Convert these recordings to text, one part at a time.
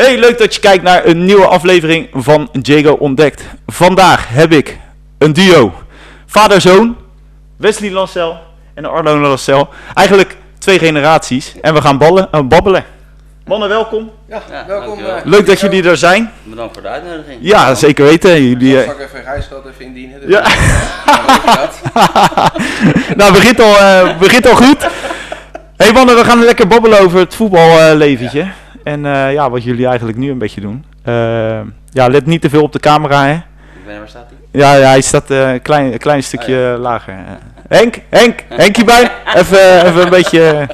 Hey, leuk dat je kijkt naar een nieuwe aflevering van Jago Ontdekt. Vandaag heb ik een duo. Vader-zoon, Wesley Lancel en Arno Lancel. Eigenlijk twee generaties. En we gaan ballen, uh, babbelen. Mannen, welkom. Ja, Ja, welkom. dankjewel. eh, Leuk dat jullie er zijn. Bedankt voor de uitnodiging. Ja, zeker weten. Jullie, Ik eh, zal even reisgeld even indienen. Dus Ja. nou, begint al, eh, begint al goed. hey mannen, we gaan lekker babbelen over het voetballeventje. En eh, ja, wat jullie eigenlijk nu een beetje doen. Eh, ja, let niet te veel op de camera, hè. Ik weet niet, waar staat hij? Ja, ja hij staat eh, een klein, een klein stukje lager. Henk, Henk, Henk hierbij. Even, even een beetje.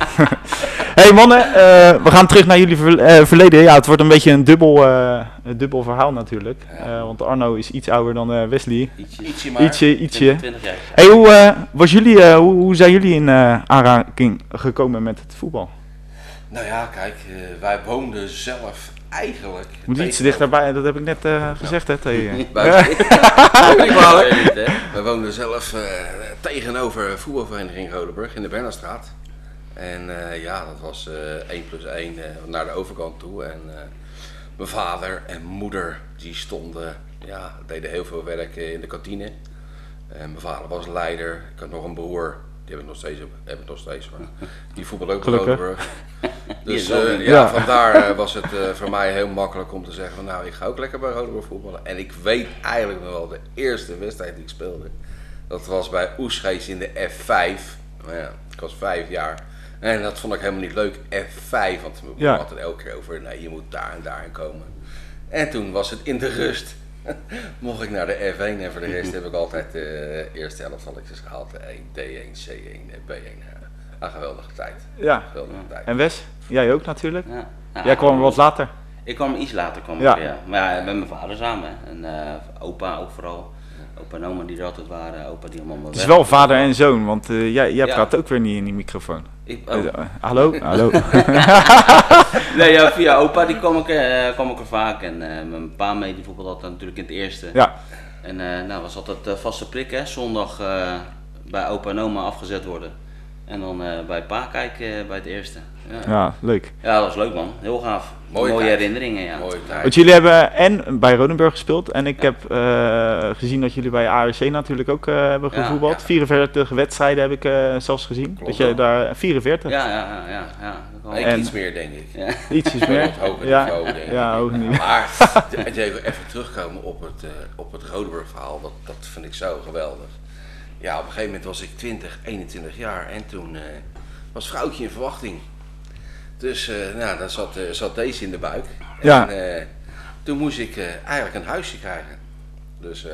hey mannen, eh, we gaan terug naar jullie ver- verleden. Ja, het wordt een beetje een dubbel, eh, een dubbel verhaal natuurlijk. Ja. Eh, want Arno is iets ouder dan eh, Wesley. Ietsje. Ietsje maar. Ietsje, ietsje. 20 jaar. Hey, hoe, eh, was jullie, eh, hoe, hoe zijn jullie in eh, aanraking gekomen met het voetbal? Nou ja, kijk, eh, wij woonden zelf eigenlijk... Moet iets dichterbij, dat heb ik net eh, gezegd hè, tegen je. Wij woonden zelf eh, tegenover voetbalvereniging Rodenburg in de Bernardstraat. En eh, ja, dat was eh 1 plus 1 naar de overkant toe. En eh, mijn vader en moeder die stonden, ja, deden heel veel werk in de kantine. En mijn vader was leider. Ik had nog een broer, die heb ik nog steeds, heb ik nog steeds hoor. Die voetbal ook Gelukkig. Dus eh, ja, Ja. vandaar eh, was het eh, voor mij heel makkelijk om te zeggen van nou, ik ga ook lekker bij Rodenburg voetballen. En ik weet eigenlijk nog wel de eerste wedstrijd die ik speelde. Dat was bij Oesgees in de F5. Nou ja, ik was vijf jaar. En dat vond ik helemaal niet leuk, F5. Want we Ja. hadden elke keer over, nee, je moet daar en daarin komen. En toen was het in de rust. Mocht ik naar de F1 en voor de rest heb ik altijd de eerste elftalletjes gehaald. De 1, D1, C1 en B1. Ja, een geweldige tijd. Ja, Geweldige tijd. en Wes? Jij ook natuurlijk? Ja. Ja, Jij kwam wat later. Ik kwam iets later, kwam Ja. ik, ja. Maar ja, met mijn vader samen. En eh, opa ook vooral. Opa en oma die er altijd waren. Opa die allemaal Het is wel vader en zoon, want eh, jij, jij Ja. praat ook weer niet in die microfoon. Ik, oh. eh, hallo? Hallo? Nee, ja, via opa die kwam ik, kwam ik er vaak. En mijn pa mee, die voetbalde altijd natuurlijk in het eerste. ja, En nou was altijd vaste prik, hè. Zondag bij opa en oma afgezet worden. En dan eh, bij pa kijken eh, bij het eerste. Ja. Ja. ja, leuk. dat was leuk man. Heel gaaf. Mooie herinneringen, ja. Mooie tijd. Want jullie hebben en bij Rodenburg gespeeld en ik heb eh, gezien dat jullie bij ARC natuurlijk ook eh, hebben Ja, gevoetbald. ja. 44 wedstrijden heb ik eh, zelfs gezien. Klopt dat je wel. daar 44, Ja, ja, ja, ja. ja. En- iets meer, denk ik. Ja. ietsjes meer. Op hoger Ja, niveau, denk ja, hoger niveau. Maar even terugkomen op het, eh op het Rodenburg verhaal, dat, dat vind ik zo geweldig. Ja, op een gegeven moment was ik 20, 21 jaar en toen eh, was vrouwtje in verwachting. Dus eh, nou, dan zat, eh, zat deze in de buik. Ja. En toen moest ik eigenlijk een huisje krijgen. Dus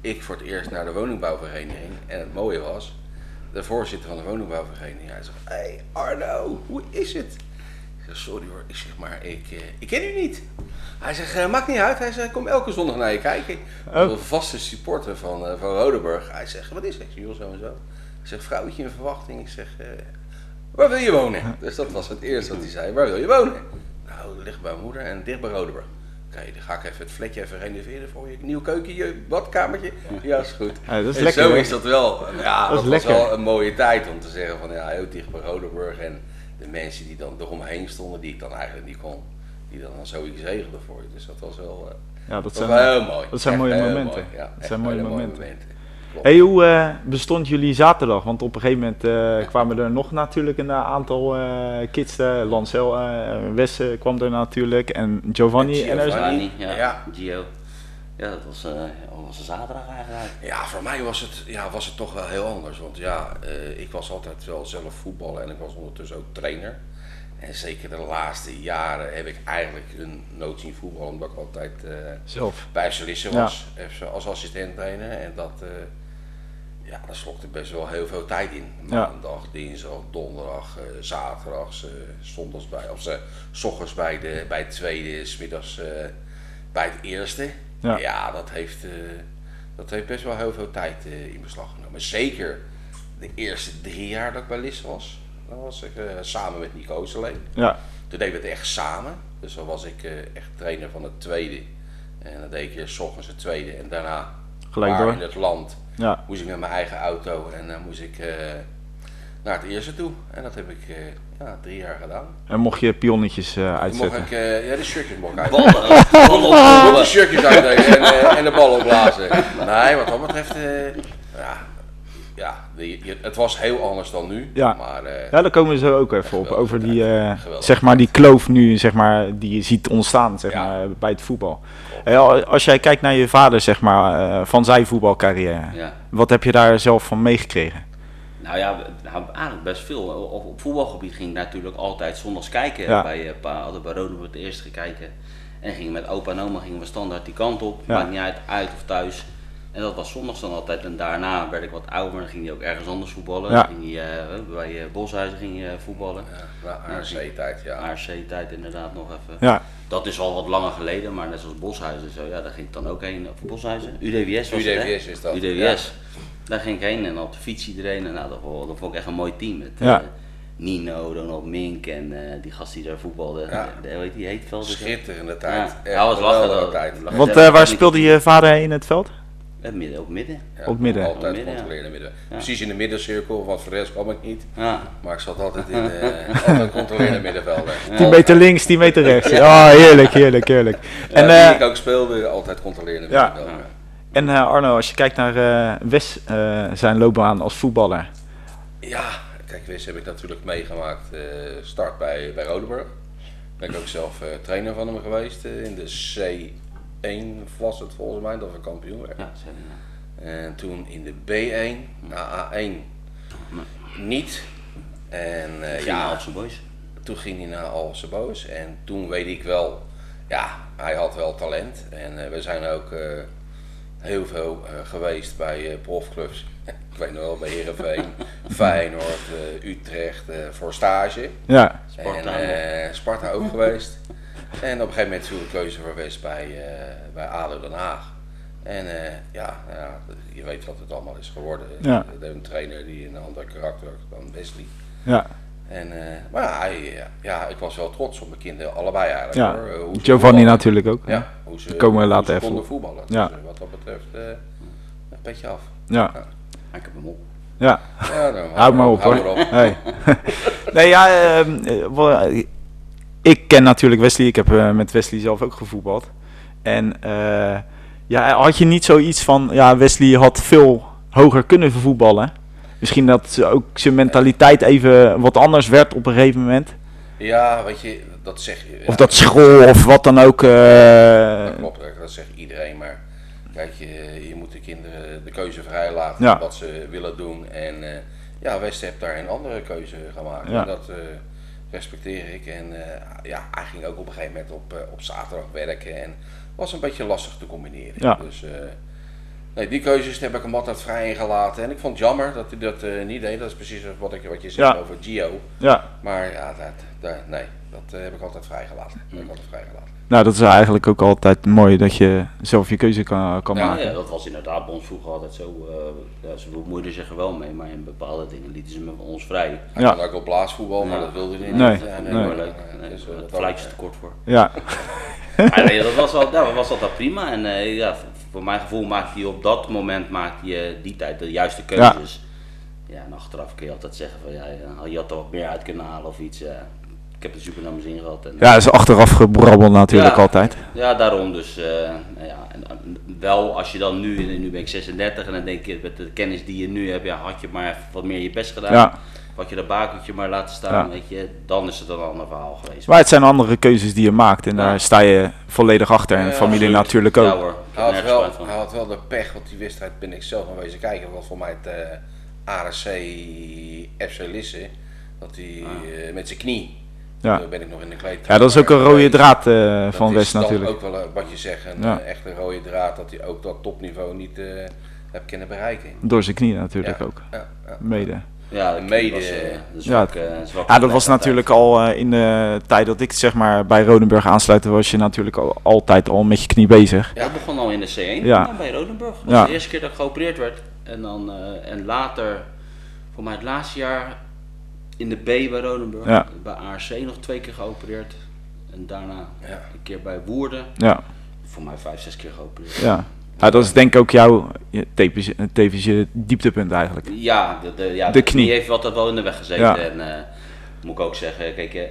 ik voor het eerst naar de woningbouwvereniging. En het mooie was, de voorzitter van de woningbouwvereniging, hij zegt, hé hey Arno, hoe is het? Ik zeg, sorry hoor, ik zeg maar, ik, eh, ik ken u niet. Hij zegt, eh, maakt niet uit. Hij zegt, ik kom elke zondag naar je kijken. Oh. Een vaste supporter van, eh, van Rodenburg. Hij zegt, wat is het? Ik zeg, joh, zo en zo. Ik zeg, vrouwtje in verwachting. Ik zeg, eh, waar wil je wonen? Dus dat was het eerste wat hij zei. Waar wil je wonen? Nou, dat ligt bij mijn moeder en dicht bij Rodenburg. Oké, dan ga ik even het vlekje even renoveren voor je. Nieuw keukentje, badkamertje. Ja, is goed. Ja, dat is en lekker. zo hoor. is dat wel. Ja, Dat dat, is was lekker. wel een mooie tijd om te zeggen van ja, heel dicht bij Rodenburg. En de mensen die dan eromheen stonden, die ik dan eigenlijk niet kon, die dan, dan zoiets regelden voor je. Dus dat was wel, eh, Ja, dat dat zijn, wel heel mooi. dat zijn Echt mooie momenten. mooi, ja, Dat zijn mooie momenten. Hey, hoe eh, bestond jullie zaterdag? Want op een gegeven moment eh, kwamen er nog natuurlijk een aantal eh, kids. eh, Lancel, eh Wes eh, kwam er natuurlijk en Giovanni. En er. Giovanni, ja. Ja. Gio. Ja, dat was, eh, dat was een zaterdag eigenlijk. Ja, voor mij was het, ja, was het toch wel heel anders. Want ja, eh, ik was altijd wel zelf voetballen en ik was ondertussen ook trainer. En zeker de laatste jaren heb ik eigenlijk een nood zien voetballen, omdat ik altijd eh, zelf. bij Solisse Ja. was even als assistent trainer. En dat, eh, ja, dat slokte best wel heel veel tijd in. Ja. Maandag, dinsdag, donderdag, eh zaterdags, eh zondags bij, of ze, s ochtends bij, de, bij het tweede, smiddags eh bij het eerste. Ja. Ja, dat, heeft, eh, dat heeft best wel heel veel tijd eh, in beslag genomen. Zeker de eerste drie jaar dat ik bij Lisse was. Dan was ik eh, samen met Nico Oosterleen. Ja, Toen deden we het echt samen. Dus dan was ik echt trainer van het tweede. En dan deed ik eerst 's ochtends het tweede en daarna Gelijk door. in het land ja, moest ik met mijn eigen auto en dan moest ik naar het eerste toe. En dat heb ik eh, ja, drie jaar gedaan. En mocht je pionnetjes eh, Toen mocht uitzetten. ik, eh, ja, de shirtjes mocht ik uit. Ballen, ballen de shirtjes uitdelen en, eh, en de bal opblazen. Nee, wat dat betreft, eh, ja, ja die- het was heel anders dan nu. Ja. Maar eh, Ja, daar komen we zo ook even op. Over die, eh, zeg maar, die kloof nu, zeg maar, die je ziet ontstaan zeg Ja. maar, bij het voetbal. Al- als jij kijkt naar je vader, zeg maar, eh, van zijn voetbalcarrière. Ja. Wat heb je daar zelf van meegekregen? Nou ja, nou, eigenlijk best veel. Op, op voetbalgebied ging ik natuurlijk altijd zondags kijken. Ja. Bij uh, pa, hadden bij Rode het eerst gekeken. En gingen met opa en oma gingen we standaard die kant op. Ja. Maakt niet uit, uit of thuis. En dat was zondags dan altijd. En daarna werd ik wat ouder, dan ging hij ook ergens anders voetballen. Ja. Ging hij, eh, bij uh, Boshuizen ging eh, voetballen. ja, ARC-tijd, ja. ARC-tijd inderdaad nog even. Ja, Dat is al wat langer geleden, maar net zoals Boshuizen zo, ja, daar ging ik dan ook heen. Of Boshuizen? UDWS was het, hè? UDWS is dat, UDWS. Daar ging ik heen en op de fiets iedereen. En nou, dat, vond, dat vond ik echt een mooi team. Met Ja. eh, Nino, Donald Mink en eh, die gast die daar voetbalde. Ja. De, de, hoe heet die Heetveld? is dat? Schitterende tijd. Ja, hij was lachen. tijd. want Ja, eh, waar speelde je vader in het veld? Midden, op midden. Ja, Op midden. Altijd midden, controleren in midden. Precies in de middencirkel, want voor de rest kwam ik niet. Ja. Maar ik zat altijd in eh altijd controleren middenvelden. 10 meter links, 10 meter rechts. Ja, heerlijk, heerlijk, heerlijk. En, En eh, wie ik ook speelde, altijd controleren Ja. middenvelden. en eh, Arno, als je kijkt naar eh Wes eh, zijn loopbaan als voetballer. Ja, kijk, Wis heb ik natuurlijk meegemaakt. eh, start bij, bij Rodeburg. Ben ik ook zelf eh, trainer van hem geweest. in de C1 was het volgens mij, dat we kampioen werden. Ja, ja. En toen in de B1, na A1 niet. En eh, Ging ja, naar Alphen Boys. toen ging hij naar Alse Boos. En toen weet ik wel, ja, hij had wel talent. En eh, we zijn ook eh, heel veel eh, geweest bij eh, profclubs. ik weet nog wel, bij Heerenveen, Feyenoord, eh, Utrecht, eh, voor stage. Ja, Sparta en eh, Sparta ook geweest. En op een gegeven moment viel de keuze voor West bij, eh, bij ADO Den Haag. En eh, ja, nou ja, je weet wat het allemaal is geworden. Ja. Een trainer die een ander karakter had dan Wesley. ja. En, eh, maar ja, hij, ja, ik was wel trots op mijn kinderen, allebei eigenlijk. ja. hoor. Hoe Giovanni natuurlijk ook. Ja, hoe ze, komen we hoe later ze even konden voetballen. Ja. Dus, wat dat betreft, eh, een petje af. Ja, Maar ik heb hem op. ja. Ja, nou, Houd maar op hoor. op. Hey. nee, ja, ehm, eh, ik ken natuurlijk Wesley. Ik heb eh, met Wesley zelf ook gevoetbald. En eh, ja, had je niet zoiets van, ja, Wesley had veel hoger kunnen voetballen. Misschien dat ook zijn mentaliteit even wat anders werd op een gegeven moment. Ja, weet je, dat zeg je. Of dat school of wat dan ook. eh, Dat klopt, dat zegt iedereen. Maar kijk, je, je moet de kinderen de keuze vrij laten Ja. wat ze willen doen. En ja, West heeft daar een andere keuze gemaakt. Ja. En dat respecteer ik. En eh, ja, hij ging ook op een gegeven moment op, eh, op zaterdag werken. En was een beetje lastig te combineren. Ja. Dus eh, nee, die keuzes heb ik hem altijd vrij ingelaten. En ik vond het jammer dat hij dat eh, niet deed. Dat is precies wat, ik, wat je zegt Ja. over Gio. ja, Maar ja, dat, dat, nee, dat eh, heb ik altijd vrijgelaten. Dat heb ik altijd vrijgelaten. nou dat is eigenlijk ook altijd mooi dat je zelf je keuze kan, kan Ja, maken. Ja, dat was inderdaad bij ons vroeger altijd zo. eh, ja, ze bemoeiden zich er wel mee, maar in bepaalde dingen lieten ze me van ons vrij. Hij Ja. kon ook op blaasvoetbal, maar Ja. dat wilde hij niet. Nee, Ja, nee. Maar maar leuk. Nee, dus, het dat fluitje was- te kort voor. Ja, Maar nee, dat was, wel, ja, dat was altijd prima. En eh, ja, voor- mijn gevoel maakte je op dat moment maakte je die tijd de juiste keuzes. Ja, en achteraf kun je altijd zeggen van ja, ja, je had er wat meer uit kunnen halen of iets. ja. ik heb er super naar mijn zin gehad. En, ja, dat is achteraf gebrabbel natuurlijk Ja. altijd. Ja, daarom dus. eh, nou ja, en, wel als je dan nu, nu ben ik 36 en dan denk je met de kennis die je nu hebt, ja, had je maar even wat meer je best gedaan. Ja. Had je dat bakertje maar laten staan, Ja. weet je, dan is het een ander verhaal geweest. Maar het zijn andere keuzes die je maakt en Ja. daar sta je volledig achter. En Ja, familie natuurlijk Ja ook. hoor, ik heb Hij had, wel, van. hij had wel de pech, want die wedstrijd ben ik zelf wezen kijken. Dat was voor mij het eh ARC FC Lisse. Dat hij eh, met zijn knie. Ja. Toen ben ik nog in de kleedkamer. ja, dat is ook een rode draad eh, Dat van is West dan natuurlijk. ook wel eh, wat je zegt, een Ja. eh, echte rode draad. Dat hij ook dat topniveau niet eh heeft kunnen bereiken. Door zijn knie natuurlijk Ja, ook. Ja, ja. Mede. Ja, dat Mede- was, eh, de Ja, zwakke Ja, dat was natuurlijk al eh, in de tijd dat ik zeg maar bij Rodenburg aansluitte, was je natuurlijk al, altijd al met je knie bezig. Ja, dat begon al in de C1 Ja. ja, bij Rodenburg. Dat was Ja. de eerste keer dat ik geopereerd werd. En, dan, eh, en later, voor mij het laatste jaar, in de B bij Rodenburg. Ja. Bij ARC nog twee keer geopereerd. En daarna Ja. een keer bij Woerden. Ja, Voor mij vijf, zes keer geopereerd. ja. Ja, dat is denk ik ook jouw, tevens je dieptepunt eigenlijk. Ja, de, de, ja, De de knie. knie heeft altijd wel in de weg gezeten. Ja. En eh, moet ik ook zeggen, kijk, eh,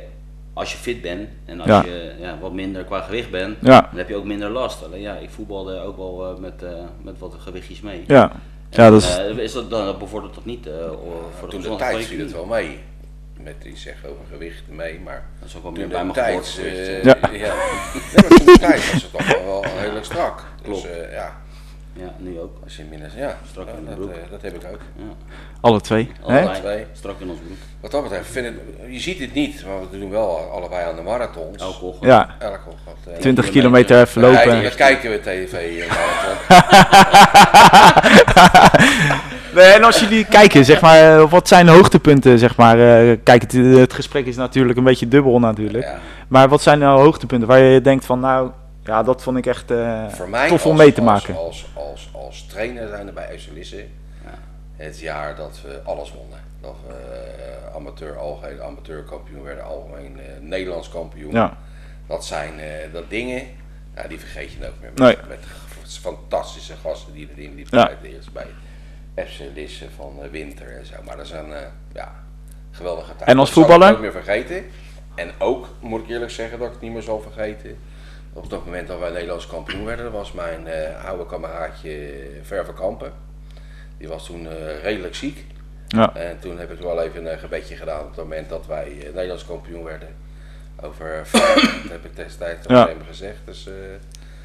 als je fit bent en als Ja. je ja, wat minder qua gewicht bent, Ja, dan heb je ook minder last. Alleen ja, ik voetbalde ook wel eh, met, eh, met wat gewichtjes mee. ja. Ja, dat is, Eh, is dat, dan bevordert dat niet eh, voor de Toen de gezondheid tijd viel het wel mee. Met die zeg over gewicht mee, maar Dat is ook wel meer de bij mijn tijd, eh, eh. Ja. ja. Nee, maar toen de tijd was het toch wel, wel heel erg strak. Klopt. Dus eh, ja, Ja, nu ook. als je minder, ja, Strak in de dat, broek. eh, dat heb ik ook. Ja. alle twee. Hè? Allebei. Twee. Strak in ons broek. Wat dat betreft, vind ik, je ziet het niet, maar we doen wel allebei aan de marathons. Elke ochtend. Ja, Elke ochtend. eh, 20 kilometer. even Ja, lopen. dat kijken we tv eh, marathon. Nee, en als jullie kijken, zeg maar, wat zijn de hoogtepunten, zeg maar. eh, Kijk, het, het gesprek is natuurlijk een beetje dubbel natuurlijk. Ja. Maar wat zijn nou hoogtepunten waar je denkt van, nou, ja, dat vond ik echt Voor mij tof om als- mee te als- maken. Als, als, als, trainer zijn er bij FC Lisse Ja. het jaar dat we alles wonnen. Dat we eh, amateur, algehele amateurkampioen werden, algemeen eh, Nederlands kampioen. Ja, Dat zijn dat dingen, ja, die vergeet je nooit meer. Met, Nee. met g- fantastische gasten die erin liepen Ja. bij het eerst bij FC Lisse van Winter en zo. Maar dat zijn eh, ja, geweldige tijden. En als Dat zal ik voetballer? nooit meer vergeten. En ook, moet ik eerlijk zeggen, dat ik het niet meer zal vergeten. Op dat moment dat wij Nederlands kampioen werden, was mijn eh, oude kameraadje Verve Kampen. Die was toen eh, redelijk ziek. ja, En toen heb ik wel even een gebedje gedaan op het moment dat wij eh, Nederlands kampioen werden. Over dat heb ik destijds Ja. hem gezegd. Dus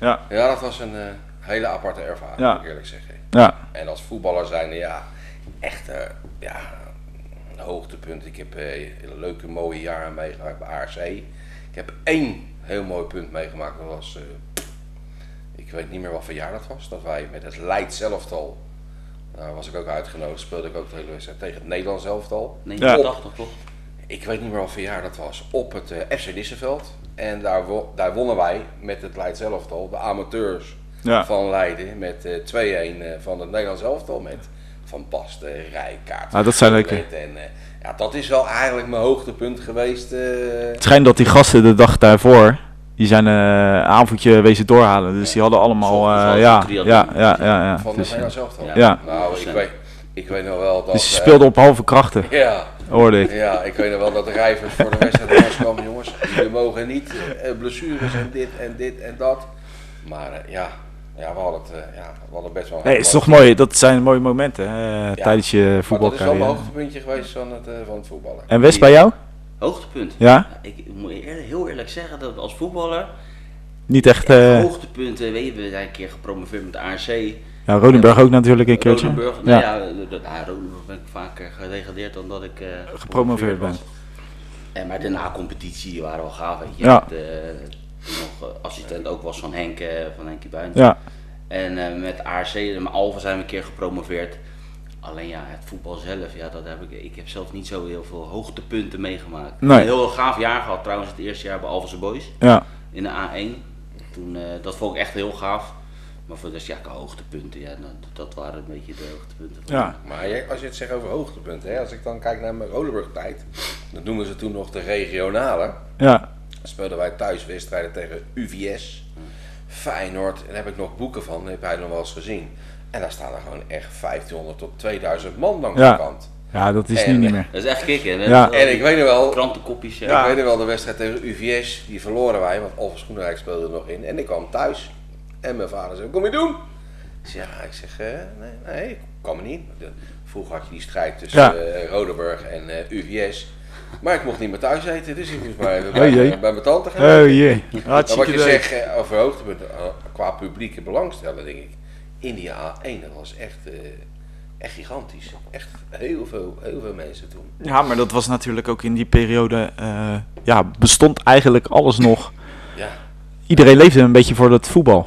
ja, ja, dat was een hele aparte ervaring, Ja. moet ik eerlijk zeggen. ja, En als voetballer zijn ja, echt ja, een hoogtepunt. Ik heb leuke mooie jaren meegemaakt bij ARC. Ik heb één heel mooi punt meegemaakt. Dat was, eh, ik weet niet meer wat voor jaar dat was. Dat wij met het Leids elftal, daar was ik ook uitgenodigd, speelde ik ook de hele wedstrijd tegen het Nederlands elftal. 89 toch? Ik weet niet meer wat voor jaar dat was. Op het eh, FC Lisseveld. En daar, wo- daar wonnen wij met het Leids elftal, de amateurs ja. van Leiden met eh 2-1 eh, van het Nederlands elftal met Van Basten, Rijkaard. Ah, dat zijn leuke. En, ja, dat is wel eigenlijk mijn hoogtepunt geweest. eh. Het schijnt dat die gasten de dag daarvoor, die zijn eh, een avondje wezen doorhalen. Dus die hadden allemaal, eh, hadden ja, ja, ja, ja, ja. van Dus, Nederlands elftal. Ja. Ja. Nou, ik 100%. weet, ik weet nog wel dat... dus ze eh, speelden op halve krachten, ja, hoorde ik. ja, ik weet nog wel dat de rijvers voor de wedstrijd kwamen, jongens. Jullie mogen niet eh, blessures en dit en dit en dat. Maar eh, ja, ja, we hadden het, eh, ja, we hadden best wel... Nee, heel is toch mooi. Dat zijn mooie momenten hè, tijdens je Maar dat is wel mijn voetbalcarrière. hoogtepuntje geweest van het, eh, van het voetballen. En West bij jou? Hoogtepunt. Ja? Ik moet heel eerlijk zeggen dat als voetballer, Niet echt. ja, eh hoogtepunten, weet je, we zijn een keer gepromoveerd met de ARC. ja, Rodenburg ook natuurlijk een keertje. Rodenburg, nou Ja, ja, de- de- nou, Rodenburg ben ik vaker gedegradeerd dan dat ik eh, gepromoveerd bent. En maar de na-competitie waren wel gaaf, weet je. Ja. Met, nog eh, assistent ook was van Henk, eh, van Henkie Buin. Ja, En eh, met ARC en met Alva zijn we een keer gepromoveerd. Alleen ja, het voetbal zelf, ja, dat heb ik, ik heb zelf niet zo heel veel hoogtepunten meegemaakt. Nee. Een heel gaaf jaar gehad trouwens, het eerste jaar bij Alphense Boys ja. in de A1. Toen, eh, dat vond ik echt heel gaaf. Maar voor de rest, ja, hoogtepunten, ja, dat, dat waren een beetje de hoogtepunten. Van Ja. Maar als je het zegt over hoogtepunten, hè, als ik dan kijk naar mijn Rolenburg-tijd, dat noemen ze toen nog de regionale. Ja, speelden wij thuis wedstrijden tegen UVS, Feyenoord. En daar heb ik nog boeken van, die heb jij nog wel eens gezien. En daar staan er gewoon echt 1500 tot 2000 man langs Ja. de kant. ja dat is En- nu niet meer. Dat is echt kicken, hè? Ja. En ik weet nog wel, Krantenkopjes, ja. Ik weet nog wel de wedstrijd tegen UVS, die verloren wij, want Alphen Schoenrijk speelde er nog in. En ik kwam thuis en mijn vader zei, kom je doen? Ik zeg, ja, ik zeg, eh, nee, nee, ik kwam er niet. De- Vroeger had je die strijd tussen Ja. eh, Rodenburg en eh, UVS. Maar ik mocht niet meer thuis eten, dus ik moest maar bij, bij mijn tante gaan. Oh jee. Maar Hartstikke wat je zegt eh, over hoogtepunten, eh, qua publieke belangstelling, denk ik. India A1, dat was echt, eh, echt gigantisch. Echt heel veel, heel veel mensen toen. Ja, maar dat was natuurlijk ook in die periode. eh, ja, bestond eigenlijk alles nog. Ja, Iedereen leefde een beetje voor dat voetbal.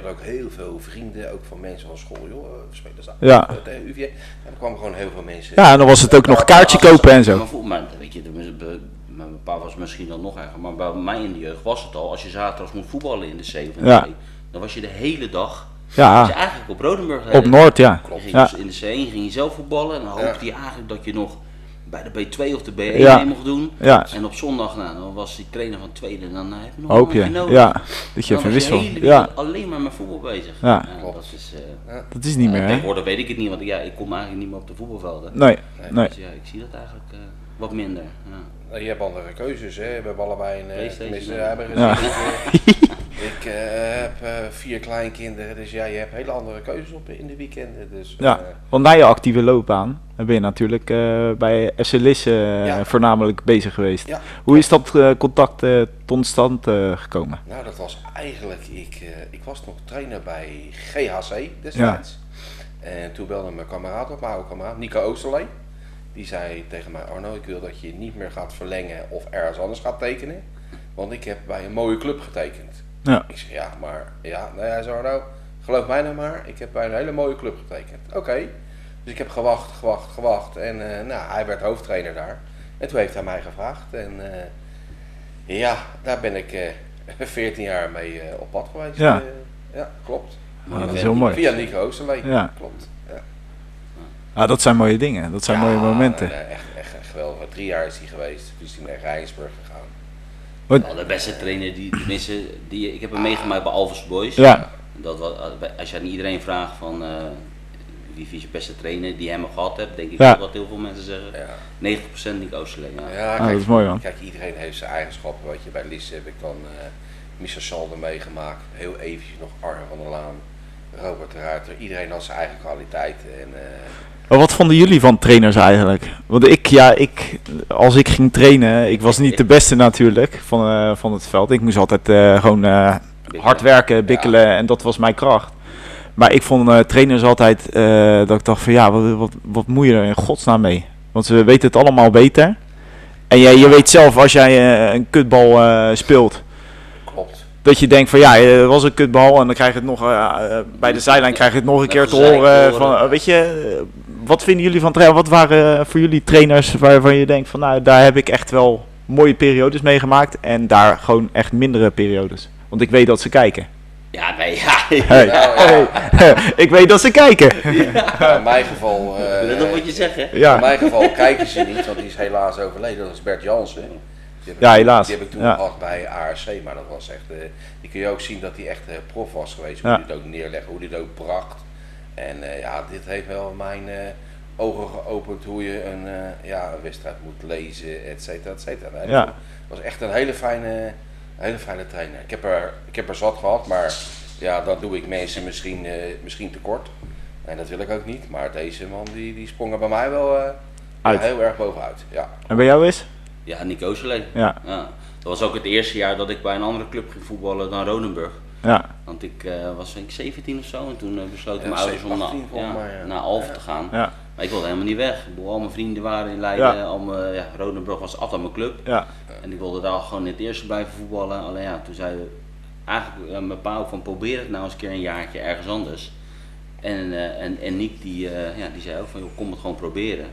Klopt. Maar je had ook heel veel vrienden, ook van mensen van school. Joh, eh, we spelen samen Ja. eh, tegen UVA. En er kwamen gewoon heel veel mensen. Ja, en dan was het ook nog kaartje kopen en zo. Maar, weet je, mijn pa was misschien dan nog erger, maar bij mij in de jeugd was het al, als je zaterdags moet voetballen in de C of in de Ja. C, dan was je de hele dag, Ja, eigenlijk op Rodenburg. op Noord, ja. Je ging Ja. dus in de C1 ging je zelf voetballen en dan Ja. hoopte je eigenlijk dat je nog bij de B2 of de B1 Ja. mee mocht doen. Ja, En op zondag, nou, dan was die trainer van tweede, dan eh, heb je nog hoop een je. nodig. Ja, dat je Dan even wissel. Ja, alleen maar met voetbal bezig. Ja. Dat is, eh, dat is niet meer, hè? Tegenwoordig weet ik het niet, want ja, ik kom eigenlijk niet meer op de voetbalvelden. Nee, nee. Dus ja, ik zie dat eigenlijk eh, wat minder. Ja. Je hebt andere keuzes, hè. We hebben allebei een... eh, PlayStation, hebben Ja. Ik heb eh, vier kleinkinderen, dus ja, je hebt hele andere keuzes op in de weekenden. Dus, Ja, want na je actieve loopbaan ben je natuurlijk eh, bij FC Lisse eh, Ja. voornamelijk bezig geweest. Ja. Hoe is dat eh, contact tot stand gekomen? nou, dat was eigenlijk... Ik, ik was nog trainer bij GHC destijds. En toen belde mijn kameraad op, mijn oude kameraad, Nico Oosterlee. Die zei tegen mij, Arno, ik wil dat je niet meer gaat verlengen of ergens anders gaat tekenen. Want ik heb bij een mooie club getekend. Ja. Ik zeg, ja, maar, ja, nou ja, zo Arno, geloof mij nou maar, ik heb bij een hele mooie club getekend. Oké, dus ik heb gewacht, gewacht, gewacht. En eh, nou, hij werd hoofdtrainer daar. En toen heeft hij mij gevraagd. En eh, ja, daar ben ik eh 14 jaar mee eh, op pad geweest. Ja. Ja, klopt. Ah, dat is Ja, heel mooi. Via Nico Oosterlee. Ja. Klopt. Ja. Ah, dat zijn mooie dingen, dat zijn mooie momenten. echt, echt, echt geweldig. Drie jaar is hij geweest. Toen is hij naar Rijnsburg gegaan. Wel de beste trainer die, tenminste, die, ik heb hem meegemaakt bij Alves Boys. Ja, Dat was, als je aan iedereen vraagt van eh, wie is je beste trainer die hem gehad hebt, denk ik Ja. wel dat heel veel mensen zeggen. Ja. 90% Nick Oosterling. Ja. Ja, Ah, dat is mooi, man. Kijk, iedereen heeft zijn eigenschappen. Weet je, bij Lisse heb ik dan eh Michel Salder meegemaakt. Heel eventjes nog Arne van der Laan. Robert de Ruiter. Iedereen had zijn eigen kwaliteiten. En, eh, maar wat vonden jullie van trainers eigenlijk? Want ik, ja, ik, als ik ging trainen, ik was niet de beste natuurlijk van, eh, van het veld. Ik moest altijd eh, gewoon eh, hard werken, bikkelen en dat was mijn kracht. Maar ik vond eh, trainers altijd eh, dat ik dacht van ja, wat, wat, wat moet je er in godsnaam mee? Want ze weten het allemaal beter. En jij, je weet zelf als jij eh, een kutbal speelt, klopt. dat je denkt van ja, het was een kutbal en dan krijg je het nog bij de zijlijn krijg je het nog een keer te horen. Van, weet je, wat vinden jullie van trainen? Wat waren voor jullie trainers waarvan je denkt van nou, daar heb ik echt wel mooie periodes meegemaakt en daar gewoon echt mindere periodes? Want ik weet dat ze kijken. Ja, nee, ja. Hey. Nou, ja. Hey. ik weet dat ze kijken. In mijn geval... eh, Let op wat je zegt, hè. In mijn geval kijken ze niet, want die is helaas overleden. Dat is Bert Jansen. Die heb ik Ja, toen- helaas. Die heb ik toen Ja. gehad bij ARC, maar dat was echt... eh, die kun je ook zien dat hij echt eh, prof was geweest. Hoe Ja. hij het ook neerlegde, hoe hij het ook bracht. En eh, ja, dit heeft wel mijn eh, ogen geopend hoe je een, eh, ja, een wedstrijd moet lezen, et cetera, et cetera. Dat was echt een hele fijne, hele fijne trainer. Ik heb, er, ik heb er zat gehad, maar ja, dan doe ik mensen misschien, eh, misschien tekort. En dat wil ik ook niet, maar deze man die, die sprong er bij mij wel eh, Uit. ja, heel erg bovenuit. Ja. en bij jou is? Ja, Nick Oosterling. Ja, Ja. Dat was ook het eerste jaar dat ik bij een andere club ging voetballen dan Ronenburg. ja, Want ik eh, was denk ik 17 of zo en toen eh, besloten Ja, mijn ouders om 17, naar, 18 volgens ja, mij, ja. naar Alphen Ja. te gaan. Ik wilde helemaal niet weg. Al mijn vrienden waren in Leiden, Ja. al mijn, ja, Rodenburg was altijd mijn club. ja, En ik wilde daar gewoon in het eerste blijven voetballen. Alleen ja, toen zei eigenlijk mijn pa ook van probeer het nou eens een keer een jaartje ergens anders. En, eh, en, en Nick die, eh, ja, die zei ook van joh, kom het gewoon proberen.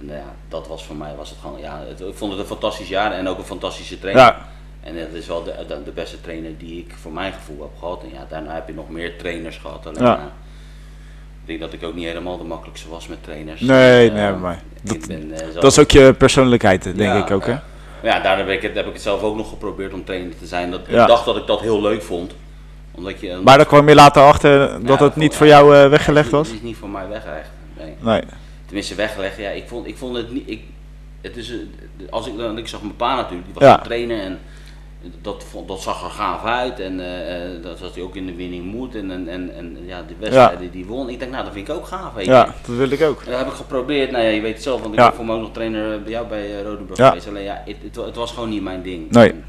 En nou ja, dat was voor mij was het gewoon, ja, het, ik vond het een fantastisch jaar en ook een fantastische trainer. ja, En dat is wel de, de, de beste trainer die ik voor mijn gevoel heb gehad. En ja, daarna heb je nog meer trainers gehad. Alleen, Ja. Denk dat ik ook niet helemaal de makkelijkste was met trainers. Nee, Dus, nee, eh, maar ik ben, eh, zelf- dat is ook je persoonlijkheid, denk Ja, ik ook, hè? Maar ja, daar heb ik, het, heb ik het zelf ook nog geprobeerd om trainer te zijn. Dat. Ik dacht dat ik dat heel leuk vond. Omdat je, Maar daar kwam je later achter dat het niet voor jou eh, weggelegd was? Het is niet voor mij weggelegd. Nee. Nee. Tenminste weggelegd, ja, ik vond, ik vond het niet... Ik, het is, eh, als ik, dan- ik zag mijn pa natuurlijk, die was Ja. een trainer en dat, vond, dat zag er gaaf uit. En eh, eh, dat zat hij ook in de winning mood en, en, en, en ja, de wedstrijden die won. Ik denk, nou dat vind ik ook gaaf, weet. Ja, dat wil ik ook. Dat heb ik geprobeerd. Nou ja, je weet het zelf, want ik Ja. ben voor nog trainer bij jou bij uh, Rodenburg geweest. Alleen ja, het, het, wa- het was gewoon niet mijn ding. Nee. En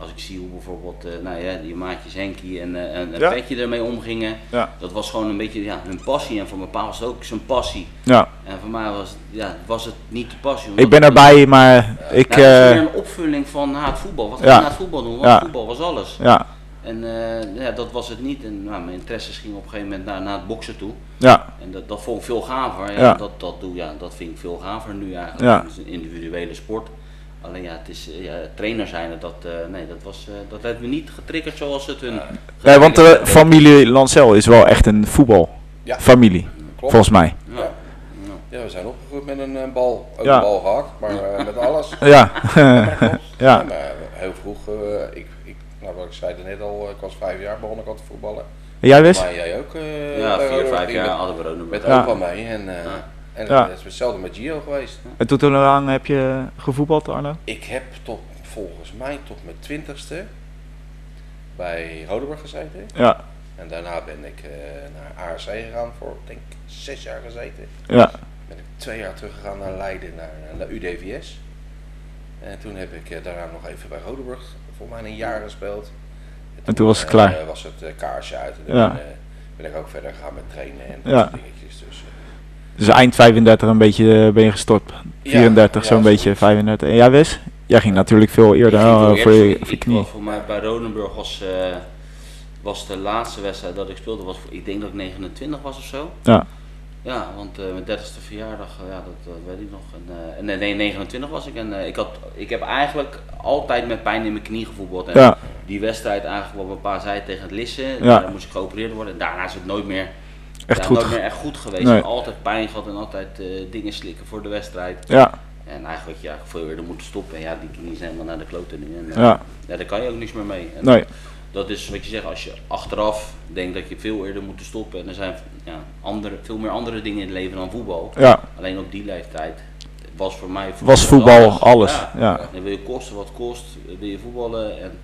als ik zie hoe bijvoorbeeld, eh, nou ja, die maatjes Henkie en, eh, en, Ja. Petje ermee omgingen. Ja. Dat was gewoon een beetje ja, hun passie. En voor mijn pa was het ook zijn passie. Ja, En voor mij was het, ja, was het niet de passie. ik ben erbij, maar ik... Nou, het was eh, meer een opvulling van na het voetbal. Wat ga je na het voetbal doen? Want voetbal was alles. ja, En ja, dat was het niet. En nou, mijn interesses gingen op een gegeven moment naar, naar het boksen toe. ja, En dat, dat vond ik veel gaver. Ja. Dat, dat, doe, ja, dat vind ik veel gaver nu eigenlijk. Ja. Het is een individuele sport. Alleen ja, het is, eh, ja, trainer zijn, dat, eh, nee, dat, was, eh, dat heeft me niet getriggerd zoals het hun... nee, want de familie Lancel is wel echt een voetbalfamilie, Ja, volgens mij. Ja. Ja, we zijn opgegroeid met een, bal. Ook Ja. een bal gehad, maar eh, met alles. Ja, Ja, ja, maar heel vroeg, eh, ik, ik, nou wat ik zei net al, ik was vijf jaar begon ik al te voetballen. jij wist? Maar jij ook? eh, Ja, vier, vijf jaar Met, hadden we Ronenburg. met Ja. opa mee en, eh, en Ja. het is hetzelfde met Gio geweest. En tot hoe lang heb je gevoetbald, Arno? Ik heb tot, volgens mij tot mijn twintigste bij Rodenburg gezeten. Ja, En daarna ben ik eh, naar ARC gegaan voor, denk ik, zes jaar gezeten. ja, Ben ik twee jaar teruggegaan naar Leiden, naar, naar UDVS. En toen heb ik eh, daarna nog even bij Rodenburg voor mij een jaar gespeeld. En toen was het eh, klaar. eh, was het eh, kaarsje uit en Ja. ben, eh, ben ik ook verder gegaan met trainen en dat Ja. soort dingetjes. Dus, eh, dus eind 35 een beetje eh, ben je gestopt. 34, ja, zo'n beetje, zoiets. 35. En jij Wes? Jij ging natuurlijk veel eerder Ik ging eh, voor voor je, voor je ik- knie. ik- Voor mij bij Ronenburg was, eh, was de laatste wedstrijd dat ik speelde, was, voor- ik denk dat ik 29 was of zo. Ja, Ja, want eh, mijn 30ste verjaardag, ja, dat, dat weet ik nog. En, eh, nee, nee, 29 was ik. En eh, ik, had, ik heb eigenlijk altijd met pijn in mijn knie gevoetbald. En ja, die wedstrijd eigenlijk wat mijn pa zei tegen het Lissen, Ja. daar moest ik geopereerd worden. En daarna is het nooit meer, echt ja, goed. nooit meer echt goed geweest. Nee. Altijd pijn gehad en altijd eh, dingen slikken voor de wedstrijd. Ja, En eigenlijk ja, veel eerder moeten stoppen. En ja, die knie zijn helemaal naar de kloten nu. En, eh, ja, ja, daar kan je ook niks meer mee. En nee, Dat is wat je zegt, als je achteraf denkt dat je veel eerder moet stoppen. En er zijn ja, andere, veel meer andere dingen in het leven dan voetbal. ja. Alleen op die leeftijd was voor mij Was voetbal alles, Ja. ja. Dan wil je kosten wat kost, wil je voetballen. En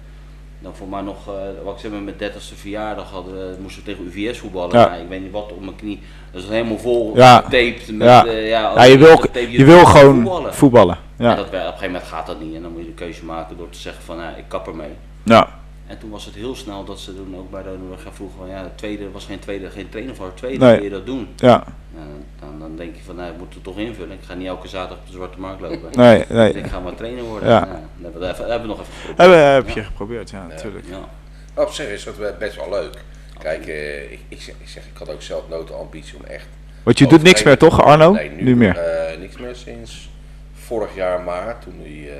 dan voor mij nog, eh, wat ik zeg maar, mijn 30ste verjaardag hadden, we- moesten we tegen UVS voetballen. Ja. Nou, ik weet niet wat op mijn knie. Dat is helemaal vol Ja. getaped. Met, Ja. eh, ja, Ja, je wil, tape, je wil gewoon voetballen. voetballen. En Ja, dat, op een gegeven moment gaat dat niet. En dan moet je de keuze maken door te zeggen van, ik kap ermee. ja, En toen was het heel snel dat ze toen ook bij Ronenburg gaan vroegen van ja, de tweede was geen tweede, geen trainer voor. Tweede Nee. wil je dat doen. ja. Nou, dan, dan denk je van nou, ik moet het toch invullen. Ik ga niet elke zaterdag op de Zwarte Markt lopen. Nee, nee. Dus ik ga maar trainer worden. Ja. Ja. dan hebben we, hebben nog even geprobeerd. Heb, heb je geprobeerd, ja, natuurlijk. Ja. op zich is het wel- best wel leuk. Kijk, eh, ik, ik, zeg, ik zeg, ik had ook zelf nooit de ambitie om echt... Want je doet niks meer, toch, Arno? Nee, nu, Nu meer. eh, niks meer sinds vorig jaar maart, toen die eh,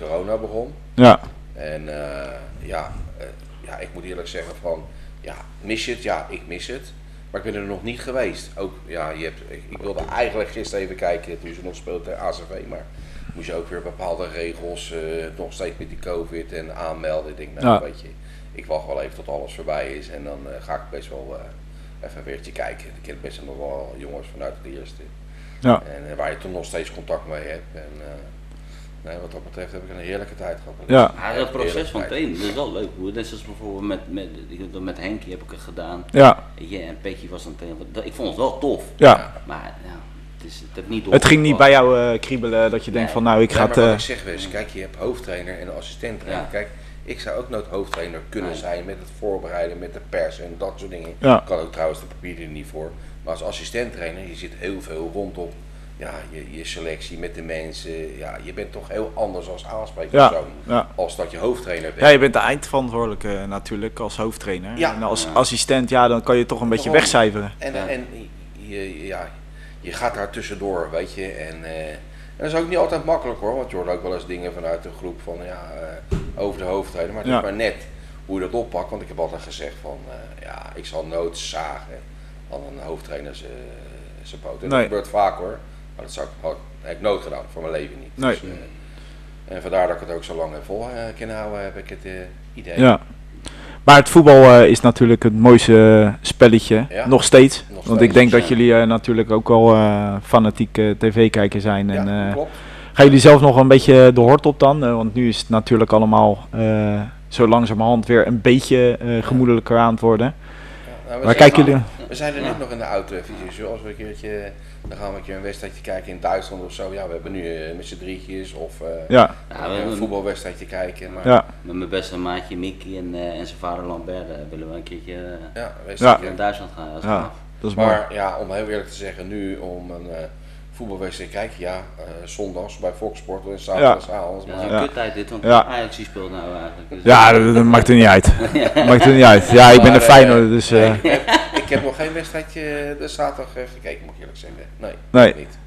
corona begon. Ja, En eh, ja, eh, ja, ik moet eerlijk zeggen van, ja, mis je het? Ja, ik mis het. Maar ik ben er nog niet geweest. Ook, ja, je hebt, ik, ik wilde eigenlijk gisteren even kijken, toen ze nog speelde tegen ACV, maar moest je ook weer bepaalde regels, eh, nog steeds met die covid en aanmelden. Ik denk, nou Ja. weet je, ik wacht wel even tot alles voorbij is en dan ga ik best wel even een weertje kijken. Ik ken best nog wel jongens vanuit het eerste. ja. En waar je toen nog steeds contact mee hebt. En nee, wat dat betreft heb ik een heerlijke tijd gehad. Ja. Ja, Echt dat proces van tijd. trainen, dat is wel leuk. Hoe- Net zoals bijvoorbeeld met, met, met Henkie heb ik het gedaan. Ja, je, en Petje was dan trainer. Dat- Ik vond het wel tof. ja. Maar ja, het, is, het heeft niet Het ging niet bij jou eh, kriebelen dat je denkt Nee. van nou, ik Ja, ga maar het... wat eh, ik zeg Wes, kijk, je hebt hoofdtrainer en assistent trainer. Ja. Kijk, ik zou ook nooit hoofdtrainer kunnen Nee. zijn met het voorbereiden, met de pers en dat soort dingen. Ja. Ik kan ook trouwens de papieren er niet voor. Maar als assistent trainer, je zit heel veel rondom ja, je, je selectie met de mensen. Ja, je bent toch heel anders als aanspreekpersoon. ja. Als dat je hoofdtrainer bent. Ja, je bent de eindverantwoordelijke natuurlijk als hoofdtrainer. Ja. En als Ja. assistent, ja, dan kan je toch een beetje wegcijferen. En, Ja. en je, ja, je gaat daar tussendoor, weet je. En, eh, en dat is ook niet altijd makkelijk hoor, want je hoort ook wel eens dingen vanuit de groep van ja, eh, over de hoofdtrainer. Maar het Ja. is maar net hoe je dat oppakt. Want ik heb altijd gezegd van eh, ja, ik zal nooit zagen aan een hoofdtrainer zijn zijn poot. En Nee. dat gebeurt vaak hoor. Maar dat zou ik, had, heb ik nooit gedaan, voor mijn leven niet. Nee. Dus, eh, en vandaar dat ik het ook zo lang heb vol eh, kunnen houden, heb ik het eh, idee. Ja. Maar het voetbal eh, is natuurlijk het mooiste eh, spelletje, Ja. nog steeds. Nog Want ik denk dat jullie eh, natuurlijk ook wel eh fanatieke tv-kijker zijn. En, Ja, eh, klopt. gaan jullie zelf nog een beetje de hort op dan? Eh, want nu is het natuurlijk allemaal eh, zo langzamerhand weer een beetje eh, gemoedelijker aan het worden. Ja, nou, we Waar zijn- kijken jullie? We zijn er net nog in de auto-visie. Zoals we een keertje, dan gaan we een keer een wedstrijdje kijken in Duitsland of zo. Ja, we hebben nu eh, met z'n drietjes of eh, Ja, Ja, we een voetbalwedstrijdje kijken. Maar, ja, Met mijn beste maatje Mickey en, eh, en zijn vader Lambert willen we een keertje eh, ja, naar Duitsland gaan. Als Ja. het dat is mooi. Maar ja, om heel eerlijk te zeggen, nu om een eh voetbalwedstrijd te kijken, ja, eh, zondags bij Fox Sport en zaterdagavond. Dat is Maar een Ja. kuttijd dit, want Ja. Ajax die speelt nou eigenlijk. Dus Ja, dat, dat maakt er niet uit. maakt er niet uit. Ja, ik ben een eh, Feyenoord, dus... eh, nee, ik, heb, ik heb nog geen wedstrijdje de zaterdag gekeken, moet ik eerlijk zeggen. Nee, Nee. niet.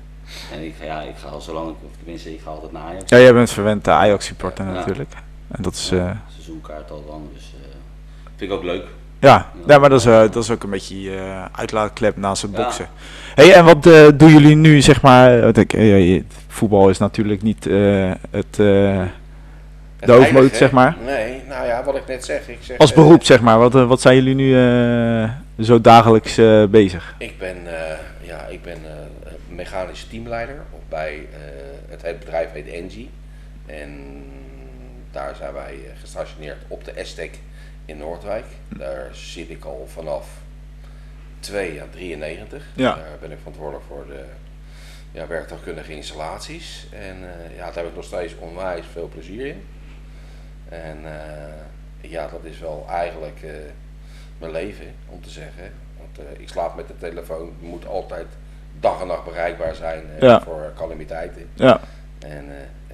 En ik, ga- ja, ik ga al zo lang, of tenminste, ik ga altijd naar Ajax. ja, jij bent verwend Ajax-supporter Ja. natuurlijk. En dat is... eh, Seizoenkaart al dan, dus eh, vind ik ook leuk. Ja, ja maar dat is, eh, dat is ook een beetje je eh, uitlaatklep naast het Ja. boksen. hey, en wat eh, doen jullie nu, zeg maar, want ik, je- voetbal is natuurlijk niet het, eh, Het de hoofdmoot, zeg maar. Nee, nou ja, wat ik net zeg. Ik zeg Als beroep, zeg maar, wat, wat zijn jullie nu zo dagelijks bezig? Ik ben, ja, ik ben eh, mechanisch teamleider bij het, het bedrijf heet Engie. En daar zijn wij gestationeerd op de Estek in Noordwijk. Daar zit ik al vanaf 2 jaar 93. Ja. Daar ben ik verantwoordelijk voor de ja, werktuigkundige installaties. En eh, ja, daar heb ik nog steeds onwijs veel plezier in. En eh, ja, dat is wel eigenlijk eh, mijn leven, om te zeggen. Want ik slaap met de telefoon, moet altijd dag en nacht bereikbaar zijn Ja. voor calamiteiten. Ja, En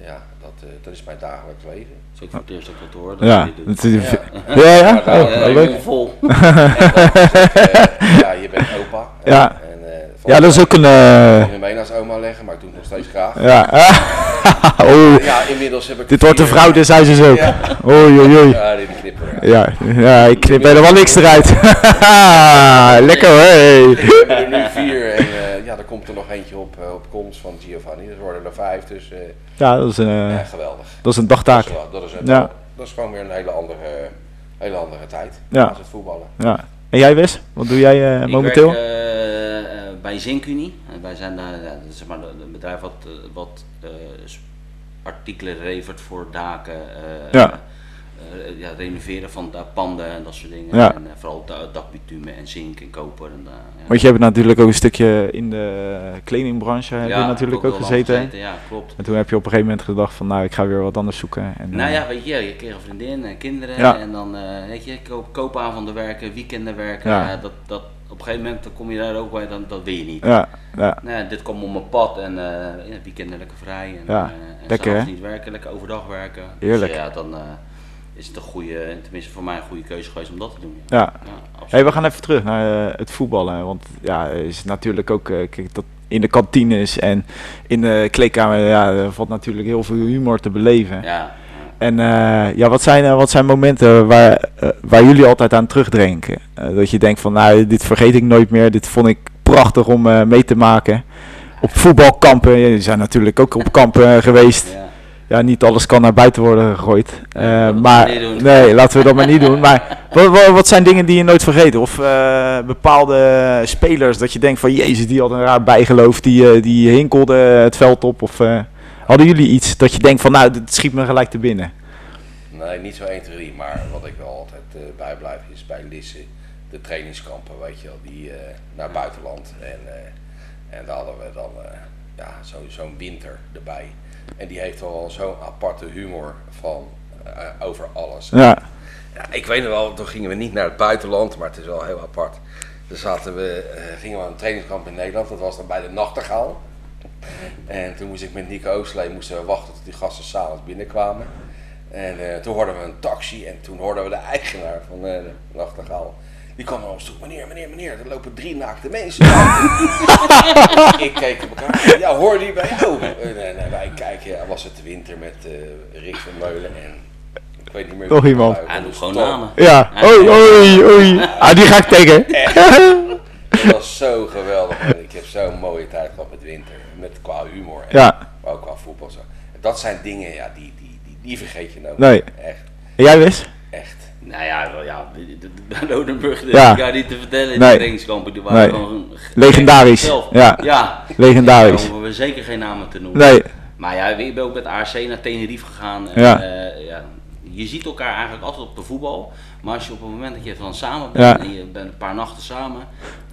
ja, dat, eh, dat is mijn dagelijks leven. Dat is ook voor het eerst dat ik dat hoor. dat ja. dat is- Ja. ja, ja? Oh, leuk. vol. Ja, je bent opa. Ja. En, eh, Ja, dat is ook een... eh, Ik als oma leggen, maar ik doe het nog steeds graag. ja. oh, Ja, inmiddels heb ik dit wordt een vrouw, dus hij is ook. Ja. Oei, oei, oei. Ja, dit knippen. Ja. Ja, ja, ik knip helemaal niks eruit. Lekker hoor. hey. We hebben er nu vier komt er nog eentje op, eh, op komst van Giovanni. Dus worden er vijf, dus eh, Ja, dat is, een, ja, eh, geweldig. dat is een Dat dagtaak. is, wel- dat, is een- Ja. dat is gewoon weer een hele andere, hele andere tijd Ja. als het voetballen. Ja. En jij Wes, wat doe jij eh, Ik momenteel? werk eh, eh, bij Zinkunie. En wij zijn dat is zeg maar een bedrijf wat, wat eh, artikelen levert voor daken. eh, Ja. Eh, ja, renoveren van da- panden en dat soort dingen. Ja. En eh, vooral da dakbitumen en zink en koper. En, eh, ja. Want je hebt natuurlijk ook een stukje in de kledingbranche heb Ja, je natuurlijk ook gezeten. Ja, klopt. En toen heb je op een gegeven moment gedacht van nou ik ga weer wat anders zoeken. En, Nou ja, weet je, je kreeg een vriendin en kinderen Ja. en dan, weet je, koop, koopavonden werken, weekenden werken. Dat, dat, op een gegeven moment dan kom je daar ook bij, dan, dat wil je niet. ja, ja, Nou, dit kwam op mijn pad en eh ja, weekenden lekker vrij. En, Ja, en lekker, niet werken, lekker overdag werken. Heerlijk. Dus ja, dan is het een goede, tenminste voor mij een goede keuze geweest om dat te doen. ja. Ja. Hey, we gaan even terug naar eh, het voetballen. Want ja, is natuurlijk ook eh, kijk, dat in de kantines en in de kleedkamer ja, valt natuurlijk heel veel humor te beleven. Ja. En eh, ja, wat zijn, wat zijn momenten waar, waar jullie altijd aan terugdenken? Dat je denkt van, nou, dit vergeet ik nooit meer. Dit vond ik prachtig om mee te maken. Op voetbalkampen, jullie zijn natuurlijk ook op kampen geweest. ja. Ja, niet alles kan naar buiten worden gegooid. Eh, maar dat nee, laten we dat maar niet doen. Maar wat, wat, wat zijn dingen die je nooit vergeet? Of eh, bepaalde spelers dat je denkt van, jezus, die had een raar bijgeloof. Die, eh, die hinkelde het veld op. Of hadden jullie iets dat je denkt van, nou, dit schiet me gelijk te binnen? Nee, niet zo 1, 2, 3, maar wat ik wel altijd bijblijf is bij Lisse de trainingskampen, weet je wel, die naar buitenland. En, en daar hadden we dan ja, zo- zo'n winter erbij. En die heeft wel zo'n aparte humor van eh, over alles. Ja, Ja, ik weet nog wel, toen gingen we niet naar het buitenland, maar het is wel heel apart. Toen zaten we, eh, gingen we aan een trainingskamp in Nederland, dat was dan bij de Nachtegaal. En toen moest ik met Nico Ooslee moesten we wachten tot die gasten s'avonds binnenkwamen. En eh, toen hoorden we een taxi en toen hoorden we de eigenaar van de Nachtegaal. Die kwam naar ons toe, meneer, meneer, meneer, er lopen drie naakte mensen. ik keek op elkaar, ja hoor die bij jou? En, wij kijken, ja, was het de winter met eh, Rick van Meulen en ik weet niet meer Nog wie iemand. Hij doet gewoon namen. ja. Oei, oei, oei. Ah, die ga ik tegen. Dat was zo geweldig. man. Ik heb zo'n mooie tijd gehad met winter. Met qua humor. En Ja, Maar ook qua voetbal. Zo. Dat zijn dingen, ja, die, die, die, die vergeet je nooit. Nee. Echt, en jij wist? Nou ja, ja, de- de- Lodenburg, dat Ja. niet te vertellen in de trainingskampen. Die waren gewoon Legendarisch. Ja. ja. Legendarisch. Daar hoeven we zeker geen namen te noemen. Nee, Maar ja, ik ben ook met ARC naar Tenerife gegaan. En, Ja. eh, ja, je ziet elkaar eigenlijk altijd op de voetbal. Maar als je op het moment dat je dan samen bent Ja. en je bent een paar nachten samen,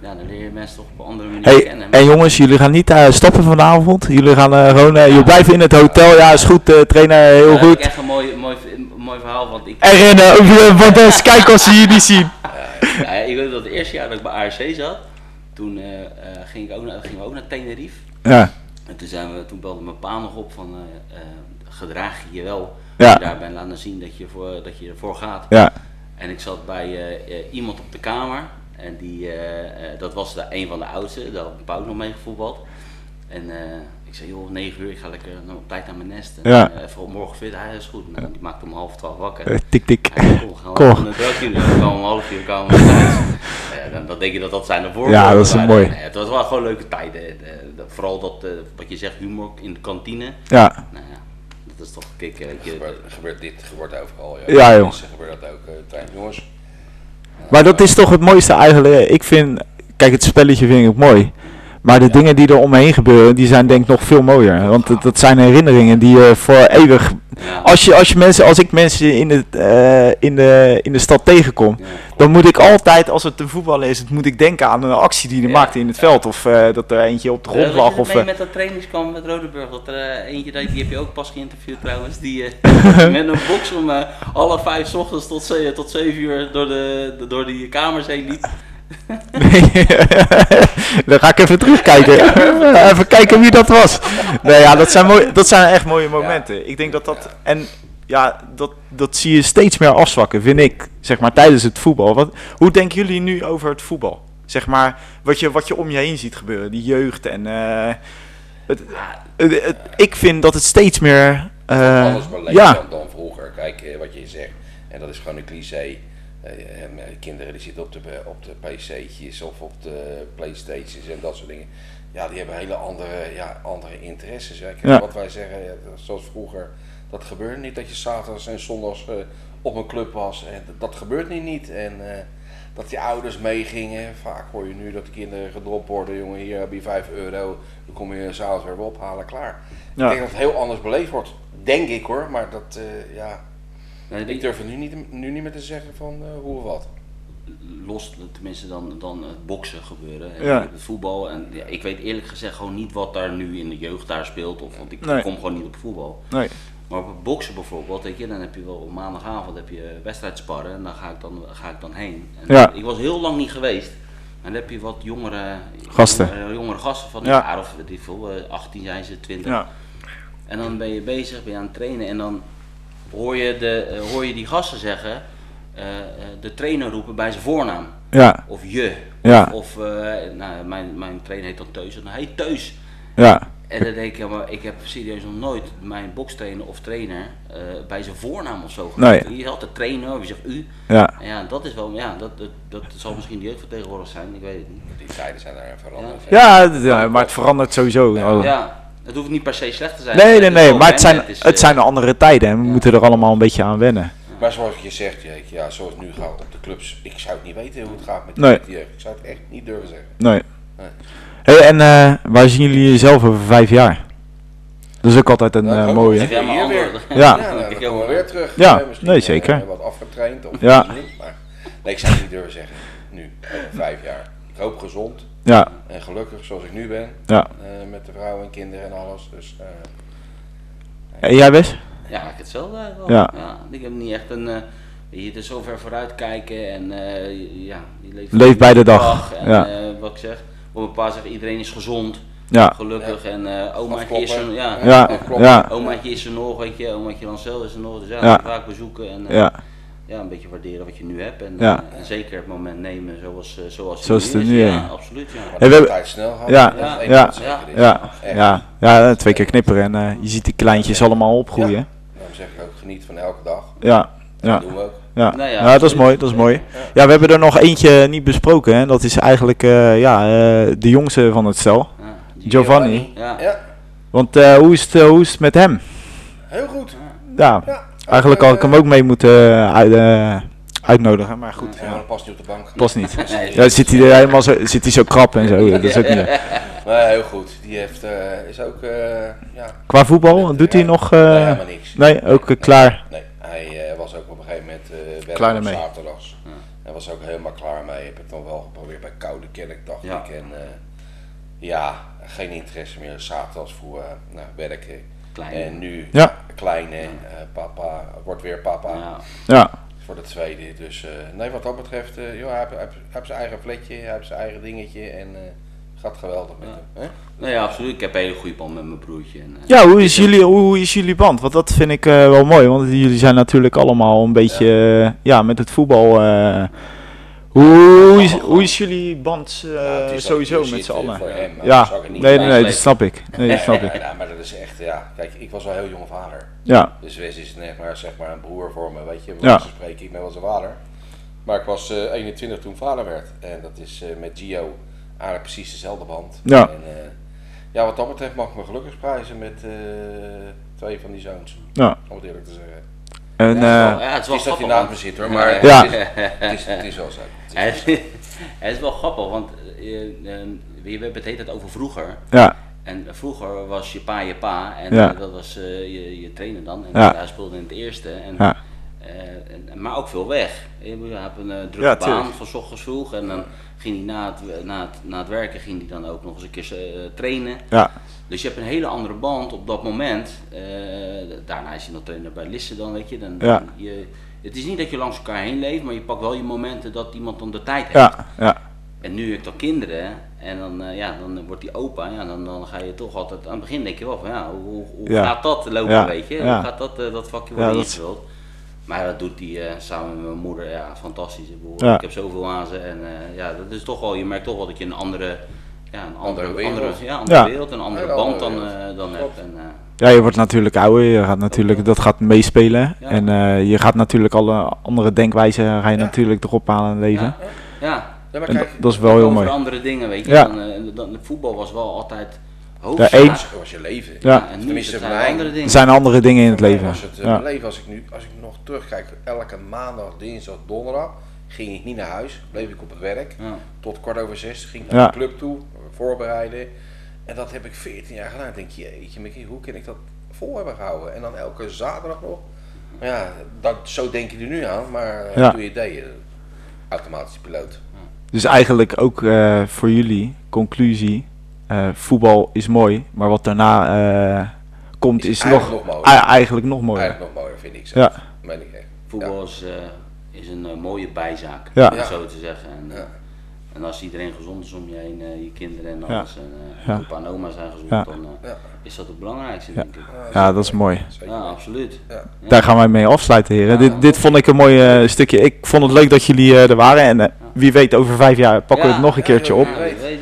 ja, dan leer je mensen toch op een andere manier hey, kennen. en jongens, jullie gaan niet eh, stoppen vanavond. Jullie gaan eh, gewoon, eh, jullie blijven in het hotel. Ja, is goed, eh, trainer, heel heb ik goed. echt een mooi, mooi, mooi verhaal, want ik, En rennen, want eens kijken als ze hier niet zien. ja, ik weet dat het eerste jaar dat ik bij ARC zat, toen eh, eh, ging ik ook naar, gingen we ook naar Tenerife. Ja, En toen, zijn we, toen belde mijn pa nog op van, eh, gedraag je je wel. Ja. Als je daar bent laten zien dat je, voor, dat je ervoor gaat. ja, En ik zat bij iemand op de kamer. En die, dat was de, een van de oudsten. Daar had ook nog mee gevoetbald. En ik zei, joh, 9 uur, ik ga lekker nou, op tijd naar mijn nest. En, Ja. eh, even op morgen fit, hij is goed. Nou, die maakte om half twaalf wakker. Eh, tik tik. Hij zei, "Cool, gaan we Cool. even een drankje doen." Dan komen we om half uur komen we thuis. Ja, dan, dan denk je dat dat zijn de voorbeelden. Ja, dat is waren. mooi. Nee, het was wel gewoon leuke tijden. De- de- vooral dat, eh, wat je zegt, humor in de kantine. Ja, Nou ja, dat is toch kick. eh, Het je- gebeurt, gebeurt dit gebeurt overal. Ja, joh. Mensen gebeurt dat ook. eh, trein. Jongens, maar dat is toch het mooiste eigenlijk. Ik vind, kijk, het spelletje vind ik ook mooi. Maar de dingen die er omheen gebeuren, die zijn denk ik nog veel mooier. Want dat, dat zijn herinneringen die je voor eeuwig... ja. Als, je, als, je mensen, als ik mensen in, het, eh, in, de, in de stad tegenkom, Ja. dan moet ik altijd, als het een voetballer is, moet ik denken aan een actie die hij maakte in het veld. Of eh, dat er eentje op de Eh, grond lag. je Of, eh, met dat trainingskamp met Rodeburg. Dat er eh, eentje, die, die heb je ook pas geïnterviewd trouwens. Die eh, met een box om eh alle vijf ochtends tot, tot zeven uur door, de- door die kamers heen liep. Nee, dan ga ik even terugkijken. even kijken wie dat was. Nee, ja, dat zijn, mooi, dat zijn echt mooie momenten. Ik denk dat dat. En ja, dat, dat zie je steeds meer afzwakken, vind ik. Zeg maar tijdens het voetbal. Wat, hoe denken jullie nu over het voetbal? Zeg maar, wat je, wat je om je heen ziet gebeuren, die jeugd en. eh, het, het- het- ik vind dat het steeds meer. eh, alles ja, dan, dan vroeger. Kijk eh, wat je zegt. En dat is gewoon een cliché. Eh, en, eh, kinderen die zitten op de, op de pc'tjes of op de playstations en dat soort dingen. Ja, die hebben hele andere, ja, andere interesses. Hè. Ja. Wat wij zeggen, zoals vroeger, dat gebeurt niet dat je zaterdags en zondags eh, op een club was. En dat, gebeurt nu niet. En eh, dat die ouders meegingen. Vaak hoor je nu dat de kinderen gedropt worden. Jongen, hier heb je 5 euro. Dan kom je s'avonds weer ophalen, klaar. Ja. Ik denk dat het heel anders beleefd wordt. Denk ik hoor, maar dat, eh, ja, Nee, ik die- durf er nu niet, nu niet meer te zeggen van eh, hoe of wat. los tenminste dan, dan het boksen gebeuren. En Ja. Het voetbal. En ja, ik weet eerlijk gezegd gewoon niet wat daar nu in de jeugd daar speelt. Of, want ik Nee. kom gewoon niet op voetbal. nee. Maar op het boksen bijvoorbeeld, weet je, dan heb je wel op maandagavond heb je wedstrijd sparren en dan ga ik dan, ga ik dan heen. En Ja. Ik was heel lang niet geweest. En dan heb je wat jongere Gasten. Jongere, jongere gasten van Ja. een jaar of ik veel, eh, 18 zijn ze, 20. Ja. En dan ben je bezig, ben je aan het trainen en dan hoor je, de, eh, hoor je die gasten zeggen, eh, eh, de trainer roepen bij zijn voornaam. Ja. Of je. Ja. Of, eh, nou, mijn, mijn trainer heet dan Teus. En dan heet Teus. Ja. En dan denk ik, ja, maar ik heb serieus nog nooit mijn bokstrainer of trainer eh, bij zijn voornaam of zo Nee. genoemd. Je had de trainer of je zegt u. Ja. En ja, dat is wel, ja, dat, dat, dat zal misschien de jeugd van tegenwoordig zijn, ik weet het niet. Die tijden zijn daar veranderd. Ja, ja, maar het verandert sowieso. Ja, het hoeft niet per se slecht te zijn. Nee, nee, nee, maar het zijn, is, het eh, zijn andere tijden en we ja. moeten er allemaal een beetje aan wennen. Maar zoals je zegt, ja, ja, zoals het nu gaat op de clubs, ik zou het niet weten hoe het gaat met die Nee. die jeugd. Ik zou het echt niet durven zeggen. Nee. Nee. Hey, en eh, waar zien jullie jezelf over vijf jaar? Dat is ook altijd een Nou, eh, mooie. Ja, Hier andere- Ja. Ja, dan nou, kijk dan je komen we ook- weer terug. Ja, Eh, misschien, nee, eh, zeker. wat afgetraind of Ja. niet, maar nee, ik zou het niet durven zeggen. Nu, over vijf jaar. Ik hoop gezond Ja, en gelukkig zoals ik nu ben. ja. eh, met de vrouw en kinderen en alles. Dus eh, En jij Wes? Ja, ik hetzelfde eigenlijk Ja. Ja. Ik heb niet echt een, eh weet je, er zo ver vooruit kijken en eh, ja, je leeft, Leef bij de dag, En ja. eh, wat ik zeg, op een paar zeggen iedereen is gezond, Ja, gelukkig en eh omaatje is er, ja, ja, ja, omaatje is er nog, weet je, omaatje Lancel is er nog, dus ja, Ja. vaak bezoeken en eh, ja. Ja, een beetje waarderen wat je nu hebt en, Ja. eh, en zeker het moment nemen zoals, eh, zoals, het Zoals nu het is. nu is. Ja, absoluut, ja. Hey, we hebben- tijd snel. Ja, ja, ja. Ja, ja, ja, twee keer knipperen en eh, je ziet die kleintjes allemaal opgroeien. Daarom zeg ik ook, geniet van elke dag. Ja, ja, Dat doen we ook. ja. Nou ja, Ja, dat is mooi, dat is mooi. Ja, we hebben er nog eentje niet besproken hè. Dat is eigenlijk eh, ja, eh, de jongste van het stel. Ja. Giovanni. Ja. Ja, Want eh, hoe, is het, hoe is het met hem? heel goed. Ja, Ja, eigenlijk had ik hem ook mee moeten eh, uit, eh, uitnodigen, maar goed. Ja, dat past niet op de bank. Past niet. Nee. Ja, zit hij er helemaal zo, zit hij zo krap en zo. Dat is ook niet. Nee, heel goed. Die heeft, eh, is ook, eh, ja... Qua voetbal, doet hij Ja, nog... nee, eh, helemaal niks. nee, ook klaar. Nee, hij eh, was ook op een gegeven moment eh werken Klaar op ermee. zaterdags. Hij was ook helemaal klaar mee. Heb ik dan wel geprobeerd bij Koude Kerk, dacht Ja. ik. En eh, ja, geen interesse meer. Zaterdags voor eh, nou, werken. Klein. En nu Ja. kleine, eh, papa, wordt weer papa. Ja. Ja, Voor de tweede. Dus eh, nee, wat dat betreft, eh joh, hij heeft, hij heeft- hij heeft zijn eigen fletje, hij heeft zijn eigen dingetje. En eh gaat geweldig met Ja. hem. Hè? Nee, ja, absoluut. Ik heb een hele goede band met mijn broertje. En, eh, ja hoe, is jullie, hoe is jullie band? Want dat vind ik eh, wel mooi. Want jullie zijn natuurlijk allemaal een beetje ja, met het voetbal. Eh, Hoe is, hoe is jullie band eh, Ja, het is sowieso met z'n eh, allen? voor hem, maar Ja, nee, nee, nee, dat snap ik. Nee, dat snap ik. Ja, maar dat is echt, ja. Kijk, ik was wel heel jonge vader. Ja, Dus Wes is zeg maar, zeg maar een broer voor me, weet je. Ja. Ja. spreken, ik ben wel zijn vader. Maar ik was eh 21 toen vader werd. En dat is eh, met Gio eigenlijk precies dezelfde band. Ja. En, eh, ja, wat dat betreft mag ik me gelukkig prijzen met eh, twee van die zoons. ja. Om het eerlijk te zeggen. En, ja, eh, ja, het is wel is dat je grappig. zit hoor, maar Ja. het, is, het, is, het is wel zo. Het is Het is, wel grappig, want eh, eh, we hebben het heet het over vroeger. ja, En vroeger was je pa je pa en Ja. dat was eh, je, je trainer dan. En Ja. hij speelde in het eerste. En, ja, en, maar ook veel weg. Je je hebt een eh, drukke Ja, baan van 's ochtends vroeg. En dan ging hij na het, na, het, na het werken ging hij dan ook nog eens een keer eh, trainen. ja, Dus je hebt een hele andere band op dat moment. Eh, daarna is hij nog trainer bij Lisse dan, weet je. Dan, Ja. je, het is niet dat je langs elkaar heen leeft, maar je pakt wel je momenten dat iemand dan de tijd heeft. ja, ja, En nu heb ik dan kinderen en dan, eh, ja, dan wordt die opa, ja, dan, dan ga je toch altijd, aan het begin denk je wel van ja, hoe, hoe- Ja. gaat dat lopen, weet je? Hoe gaat dat, eh, dat vakje worden ingevuld? Maar dat doet hij eh, samen met mijn moeder, ja, fantastisch. Ik, bedoel, Ja. ik heb zoveel aan ze en eh, ja, dat is toch wel, je merkt toch wel dat je een andere, ja, een andere, Andere wereld. andere, ja, andere Ja. wereld, een andere band andere dan, eh, dan Klopt. hebt. En, eh, ja, je wordt natuurlijk ouder, je gaat natuurlijk, dat gaat meespelen. Ja. En eh, je gaat natuurlijk alle andere denkwijzen ga je Ja. natuurlijk erop halen in het leven. ja, ja, Ja, maar kijk, dat, is wel heel mooi. andere dingen, weet je. Ja. Dan, eh, dan, voetbal was wel altijd Ja, één. dat was je leven. Ja. en nu is Tenminste, het voor zijn andere dingen. Er zijn andere dingen in het Voor leven. Was het, eh, Ja. Mijn leven als ik nu, als ik nog terugkijk, elke maandag, dinsdag, donderdag ging ik niet naar huis, bleef ik op het werk. Ja. Tot kwart over zes ging ik naar Ja. de club toe, voorbereiden. En dat heb ik 14 jaar gedaan. Ik denk, jeetje, Mickey, hoe kan ik dat vol hebben gehouden? En dan elke zaterdag nog. Maar ja, dat, zo denk je er nu aan, maar eh, Ja. toen je deed, eh, automatisch piloot. Dus eigenlijk ook eh, voor jullie, conclusie, eh, voetbal is mooi, maar wat daarna eh, komt Is is, eigenlijk nog, nog mooier. eigenlijk nog mooier. Eigenlijk nog mooier, vind ik zelf. Ja. Meen ik echt. Voetbal is, eh, is een mooie bijzaak, Ja. om Ja. het zo te zeggen. En, Ja. en als iedereen gezond is om je heen, je kinderen en Ja. alles, en eh, Ja. opa en oma zijn gezond, Ja. dan eh, Ja. is dat het belangrijkste, Ja. denk ik. Ja, dat is mooi. Ja, absoluut. Daar gaan wij mee afsluiten, heren. Ja. Dit, dit vond ik een mooi stukje. Ik vond het leuk dat jullie eh, er waren. En wie weet, over vijf jaar pakken we het nog een keertje op. Ja, wie weet,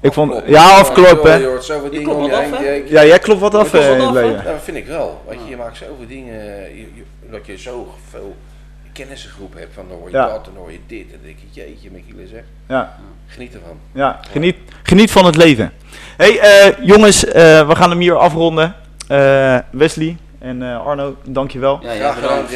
Ik vond, ja, Je afkloppen. hoort zoveel dingen klopt om je wat heen. af, hè? je- Ja, jij klopt wat af, eh, af, hè? Ja, dat vind ik wel. Weet je, je maakt zoveel dingen, je, je- dat je zo veel kennissengroep hebt. Van dan hoor je Ja. dat en dan hoor je dit. En dan denk je, jeetje, Michiele zeg, Ja. geniet ervan. Ja, geniet, geniet van het leven. hey, eh, jongens, eh, we gaan hem hier afronden. Eh, Wesley en eh, Arno, dankjewel. Ja, ja, Graag bedankt.